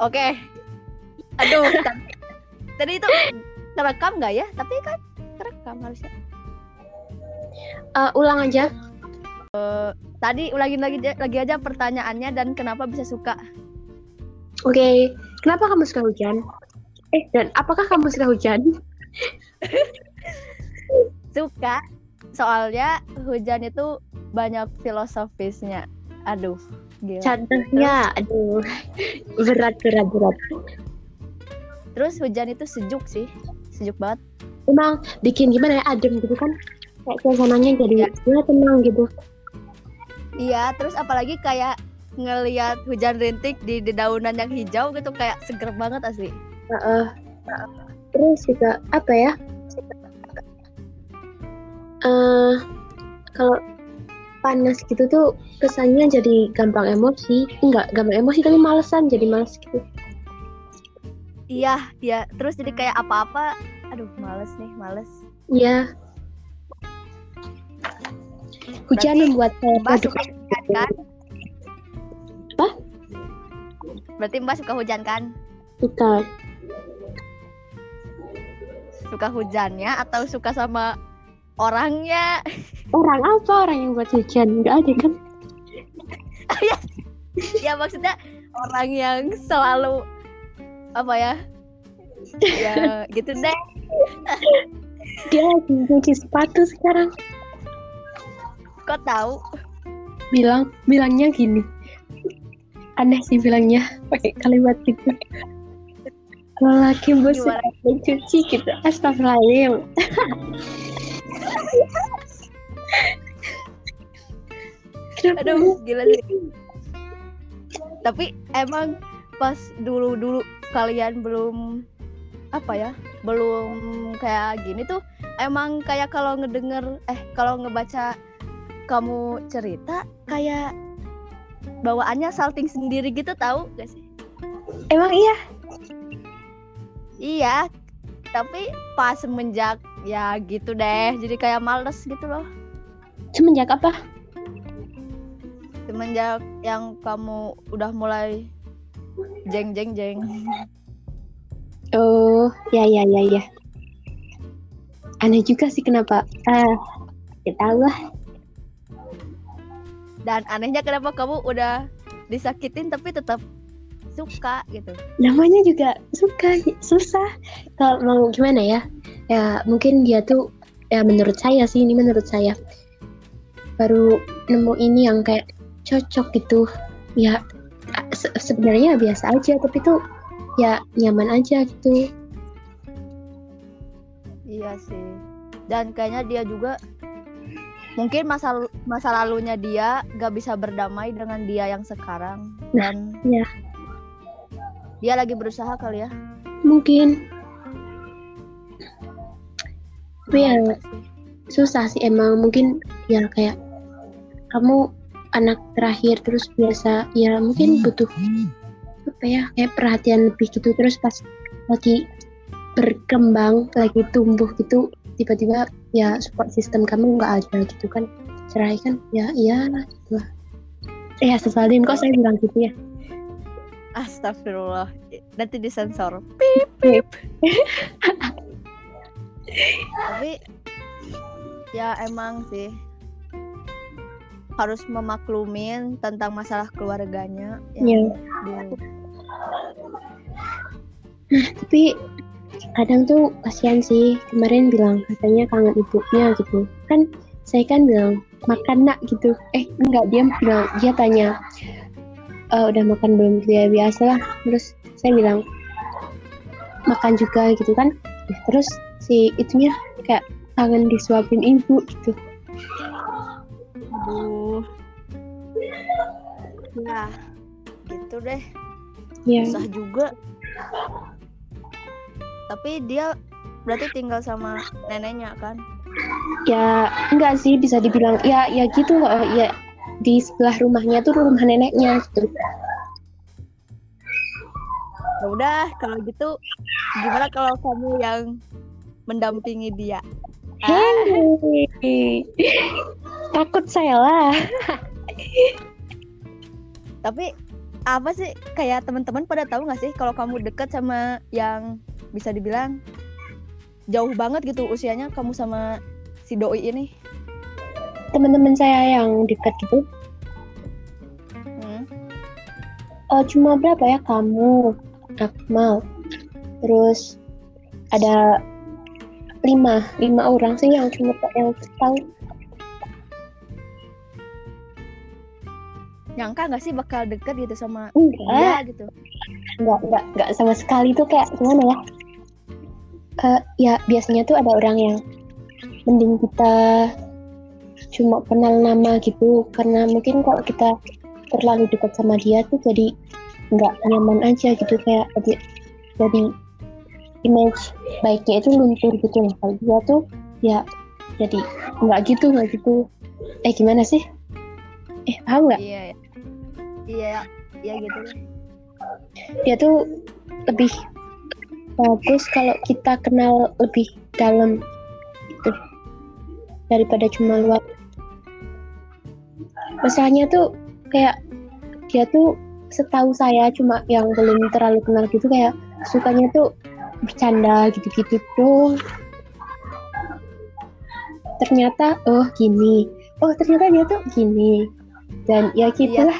Oke. Aduh, tadi, tadi itu terekam nggak ya? Tapi kan terekam harusnya. Eh, ulang aja. Tadi ulangin lagi lagi aja pertanyaannya dan kenapa bisa suka? Oke, kenapa kamu suka hujan? Eh, dan apakah kamu suka hujan? Suka. Soalnya hujan itu banyak filosofisnya. Aduh, gila. Contohnya, aduh, berat, berat, berat. Terus hujan itu sejuk sih. Sejuk banget. Emang bikin gimana ya, adem gitu kan? Kayak suasananya jadi ya tenang gitu. Iya, terus apalagi kayak ngelihat hujan rintik di, di daunan yang hijau gitu kayak seger banget asli. Heeh. terus juga apa ya? eh kalau panas gitu tuh kesannya jadi gampang emosi. Enggak, gampang emosi tapi malesan jadi males gitu. Iya, iya. Terus jadi kayak apa-apa, aduh males nih, males. Iya. Hujan Berarti membuat saya Mbak suka hujan kan? Apa? Berarti Mbak suka hujan kan? Suka. Suka hujannya atau suka sama orangnya? Orang apa orang yang buat hujan? Enggak ada kan? ya maksudnya orang yang selalu apa ya? Ya gitu deh. Dia lagi nyuci sepatu sekarang. Kok tahu? Bilang, bilangnya gini. Aneh sih bilangnya pakai kalimat gitu. Kalau lagi bos mencuci gitu. Astagfirullahaladzim. Aduh, gila sih. Tapi emang pas dulu-dulu kalian belum apa ya? Belum kayak gini tuh emang kayak kalau ngedenger eh kalau ngebaca kamu cerita kayak bawaannya salting sendiri gitu tahu gak sih? Emang iya? Iya. Tapi pas semenjak ya gitu deh, jadi kayak males gitu loh. Semenjak apa? Semenjak yang kamu udah mulai jeng jeng jeng. Oh, ya ya ya ya. Aneh juga sih kenapa. Ah, ya tahu lah. Dan anehnya kenapa kamu udah disakitin tapi tetap suka gitu. namanya juga suka susah kalau mau gimana ya ya mungkin dia tuh ya menurut saya sih ini menurut saya baru nemu ini yang kayak cocok gitu ya se- sebenarnya biasa aja tapi tuh ya nyaman aja gitu Iya sih. Dan kayaknya dia juga mungkin masa masa lalunya dia gak bisa berdamai dengan dia yang sekarang dan iya. dia lagi berusaha kali ya. mungkin tapi ya susah sih emang mungkin ya kayak kamu anak terakhir terus biasa ya mungkin butuh apa ya kayak perhatian lebih gitu terus pas lagi berkembang lagi tumbuh gitu tiba-tiba ya support system kamu nggak ada gitu kan cerai kan ya iya lah gitu lah eh sesalin kok saya bilang gitu ya Astagfirullah. Nanti disensor. Pip pip. Tapi ya emang sih harus memaklumin tentang masalah keluarganya yang dulu. tapi kadang tuh kasihan sih kemarin bilang katanya kangen ibunya gitu. Kan saya kan bilang makan nak gitu. Eh enggak dia bilang dia tanya "Eh, udah makan belum? Gitu ya biasa lah terus saya bilang makan juga gitu kan. Nah, terus si itunya kayak kangen disuapin ibu gitu. Aduh. Ya, gitu deh. ya Susah juga. Tapi dia berarti tinggal sama neneknya kan? ya enggak sih bisa dibilang ya ya gitu eh, ya di sebelah rumahnya tuh rumah neneknya gitu Ya udah, kalau gitu gimana kalau kamu yang mendampingi dia? Hei, takut saya lah. Tapi apa sih kayak teman-teman pada tahu nggak sih kalau kamu deket sama yang bisa dibilang jauh banget gitu usianya kamu sama si doi ini? Teman-teman saya yang dekat gitu. Hmm. eh, cuma berapa ya? Kamu Akmal. Terus ada lima lima orang sih yang cuma yang tahu nyangka nggak sih bakal deket gitu sama enggak. dia gitu? Enggak enggak enggak sama sekali tuh kayak gimana ya? Eh, ya biasanya tuh ada orang yang mending kita cuma kenal nama gitu. Karena mungkin kalau kita terlalu dekat sama dia tuh jadi nggak nyaman aja gitu. Kayak jadi, jadi image baiknya itu luntur gitu loh. Kalau dia tuh ya jadi nggak gitu nggak gitu. Eh gimana sih? Eh paham nggak? Iya iya iya gitu. Dia tuh lebih bagus kalau kita kenal lebih dalam gitu daripada cuma luar. Masalahnya tuh kayak dia tuh setahu saya cuma yang belum terlalu kenal gitu kayak sukanya tuh bercanda gitu-gitu tuh ternyata oh gini. Oh ternyata dia tuh gini. Dan ya gitulah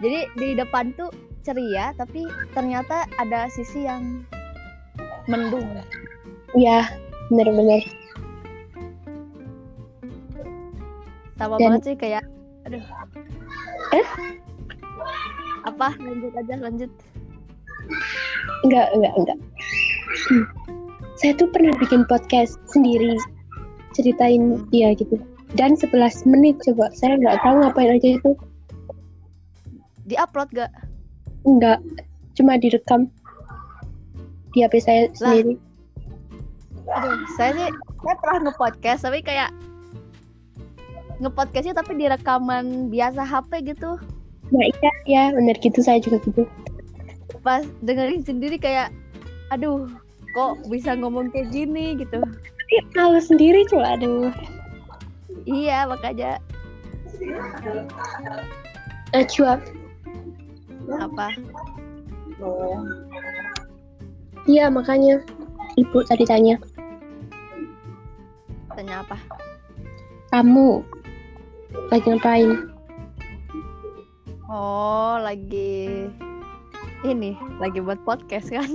jadi di depan tuh ceria tapi ternyata ada sisi yang mendung ya bener-bener sama Dan- banget sih kayak aduh Eh? apa lanjut aja lanjut Enggak, enggak, enggak. Hmm. Saya tuh pernah bikin podcast sendiri ceritain dia gitu. Dan 11 menit coba. Saya nggak tahu ngapain aja itu. Di upload gak Enggak. Cuma direkam di HP saya sendiri. aduh saya sih saya pernah nge-podcast tapi kayak nge-podcastnya tapi di rekaman biasa HP gitu Nah iya, ya bener gitu saya juga gitu. pas dengerin sendiri kayak aduh kok bisa ngomong kayak gini gitu Tapi malu sendiri coba aduh. iya makanya Eh, cuap. Apa? Iya makanya. Ibu tadi tanya. Tanya apa? Kamu lagi ngapain? oh lagi ini lagi buat podcast kan?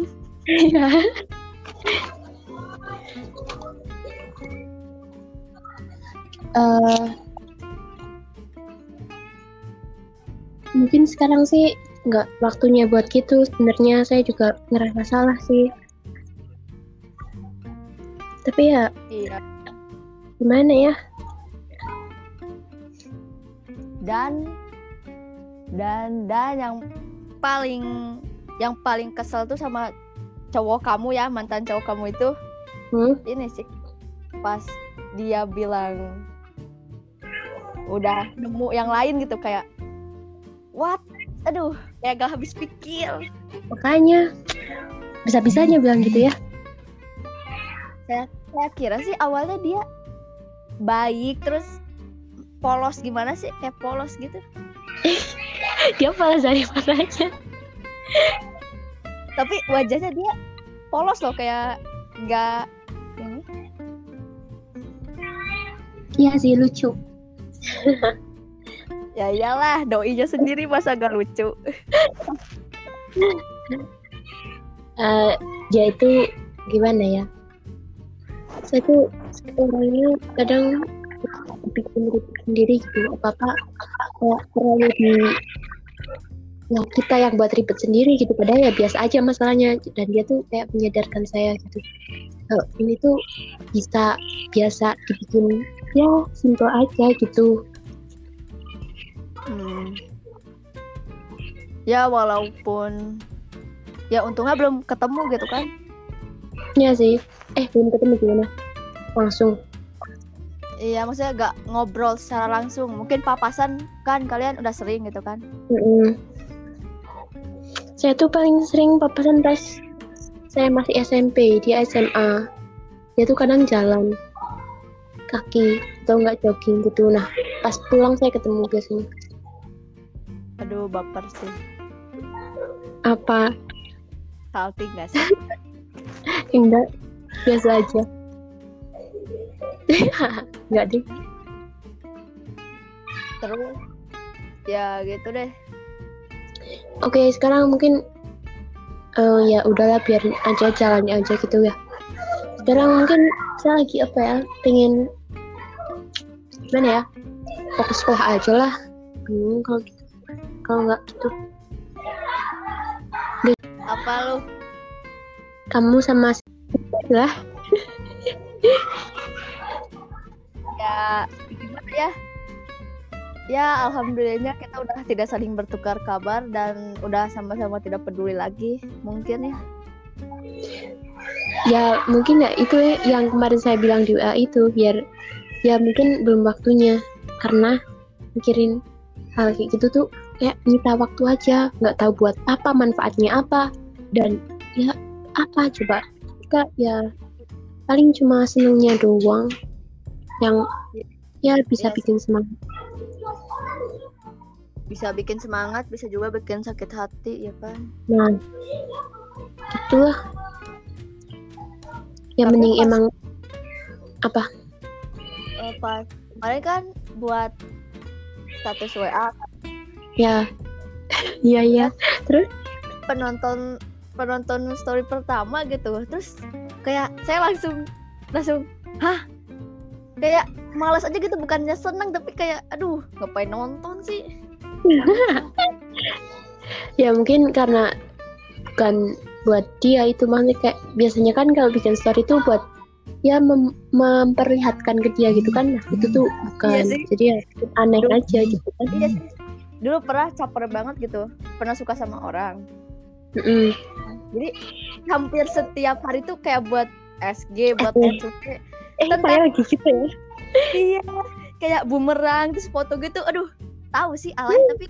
Iya. Eh, mungkin sekarang sih nggak waktunya buat gitu. Sebenarnya saya juga ngerasa salah sih. Tapi ya iya gimana ya? dan dan dan yang paling yang paling kesel tuh sama cowok kamu ya mantan cowok kamu itu Hmm? ini sih pas dia bilang udah nemu yang lain gitu kayak what aduh kayak gak habis pikir Makanya bisa-bisanya bilang gitu ya. saya kira sih awalnya dia baik terus polos gimana sih kayak polos gitu Dia malah dari mananya. tapi wajahnya dia polos loh kayak nggak ini Iya sih lucu. ya iyalah doinya sendiri masa gak lucu dia itu gimana ya? Saya tuh orangnya kadang bikin ribet sendiri gitu. Apa apa kayak terlalu di Nah, kita yang buat ribet sendiri gitu. Padahal ya biasa aja masalahnya. Dan dia tuh kayak menyadarkan saya gitu. Kalau ini tuh bisa biasa dibikin ya simple aja gitu. Hmm. Ya walaupun ya untungnya belum ketemu gitu kan. Ya sih. Eh, belum ketemu gimana? Langsung. Iya maksudnya gak ngobrol secara langsung. Mungkin papasan kan kalian udah sering gitu kan. Mm-mm. Saya tuh paling sering papasan pas saya masih SMP, dia SMA. Dia tuh kadang jalan kaki atau nggak jogging gitu. Nah, pas pulang saya ketemu biasanya. Aduh baper sih. Apa? Salting gak sih? Enggak, biasa aja. Enggak deh. Terus ya gitu deh. Oke, sekarang mungkin eh ya udahlah biarin aja jalannya aja gitu ya. Sekarang mungkin saya lagi apa ya, pengen gimana ya? Fokus sekolah aja lah. Hmm, kalau gitu. Kalau nggak gitu, Apa lu? kamu sama lah. Ya gimana ya? Ya alhamdulillahnya kita udah tidak saling bertukar kabar dan udah sama-sama tidak peduli lagi mungkin ya. Ya mungkin ya itu ya yang kemarin saya bilang di WA itu biar ya mungkin belum waktunya karena mikirin hal kayak gitu tuh kayak nyita waktu aja nggak tahu buat apa manfaatnya apa dan ya apa coba. Kak ya paling cuma senengnya doang yang ya bisa Iya bikin semangat. Bisa bikin semangat, bisa juga bikin sakit hati ya kan. nah itulah. Ya Tapi mending pas- emang apa? Eh, pas kemarin kan buat status WA ya. Iya iya. Penonton penonton story pertama gitu. Terus kayak saya langsung langsung hah? Kayak malas aja gitu bukannya senang tapi kayak aduh ngapain nonton sih? Ya mungkin karena bukan buat dia itu maksudnya kayak biasanya kan kalau bikin story itu buat ya mem- memperlihatkan ke dia gitu kan. Nah itu tuh bukan. Iya sih. jadi ya aneh aja gitu kan. Iya sih dulu pernah caper banget gitu. Pernah suka sama orang. Mm-mm. jadi hampir setiap hari tuh kayak buat SG buat. SUP eh saya lagi gitu ya. Iya kayak bumerang terus foto gitu. Aduh tahu sih alay tapi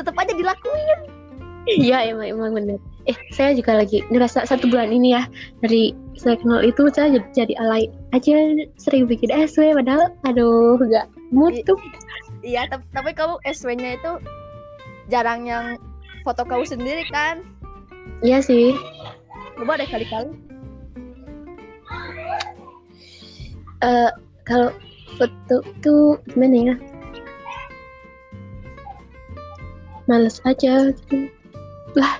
tetap aja dilakuin. Iya emang emang bener. Eh saya juga lagi ngerasa satu bulan ini ya dari saya kenal itu saya jadi, jadi alay aja sering bikin SW padahal aduh nggak tuh Iya, tapi, tapi kamu SW-nya itu jarang yang foto kamu sendiri kan? iya sih Coba deh kali-kali. eh kalau foto tuh gimana ya males aja gitu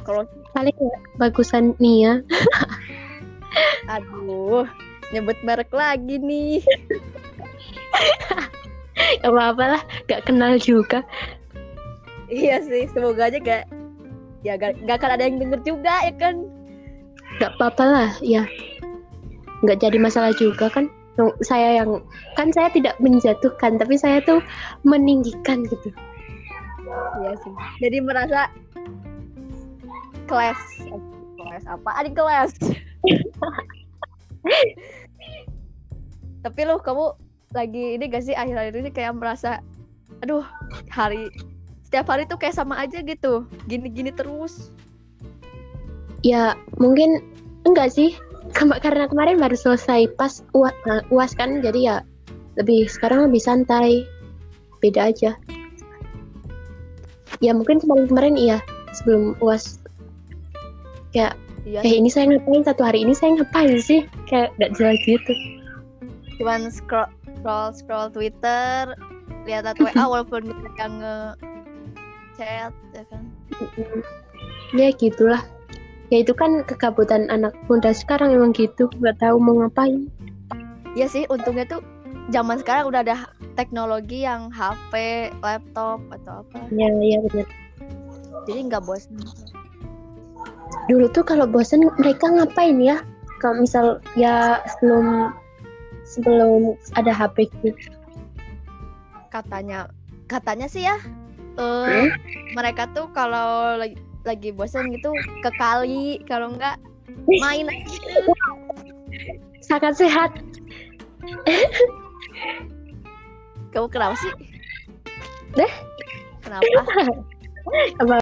Kalau paling ya bagusan Nia aduh, nyebut merek lagi nih. gak apa-apa lah gak kenal juga iya sih, semoga aja gak ya gak, gak akan ada yang denger juga ya kan? gak apa-apa lah ya nggak jadi masalah juga kan saya yang kan saya tidak menjatuhkan tapi saya tuh meninggikan gitu Iya sih. Jadi merasa kelas kelas apa? Adik kelas. tapi lu kamu lagi ini gak sih akhir-akhir ini kayak merasa aduh hari setiap hari tuh kayak sama aja gitu gini-gini terus. Ya mungkin enggak sih. Karena kemarin baru selesai pas uas, uas kan jadi ya lebih sekarang lebih santai. Beda aja. Ya mungkin kemarin-kemarin iya sebelum uas kayak iya eh ini saya ngapain? Satu hari ini saya ngapain sih? Kayak gak jelas gitu. Cuman scroll scroll scroll Twitter lihat at WA walaupun kita yang nge chat ya kan? Ya gitulah. Ya itu kan kekabutan anak muda sekarang emang gitu nggak tahu mau ngapain. Iya sih untungnya tuh zaman sekarang udah ada teknologi yang HP laptop atau apa. Ya ya benar. Jadi nggak bosan dulu tuh kalau bosen mereka ngapain ya? Kalau misal ya sebelum sebelum ada HP gitu katanya katanya sih ya eh Hmm? mereka tuh kalau lagi lagi bosan gitu ke kali kalau enggak main aja. sangat sehat kamu kenapa sih Deh. kenapa apa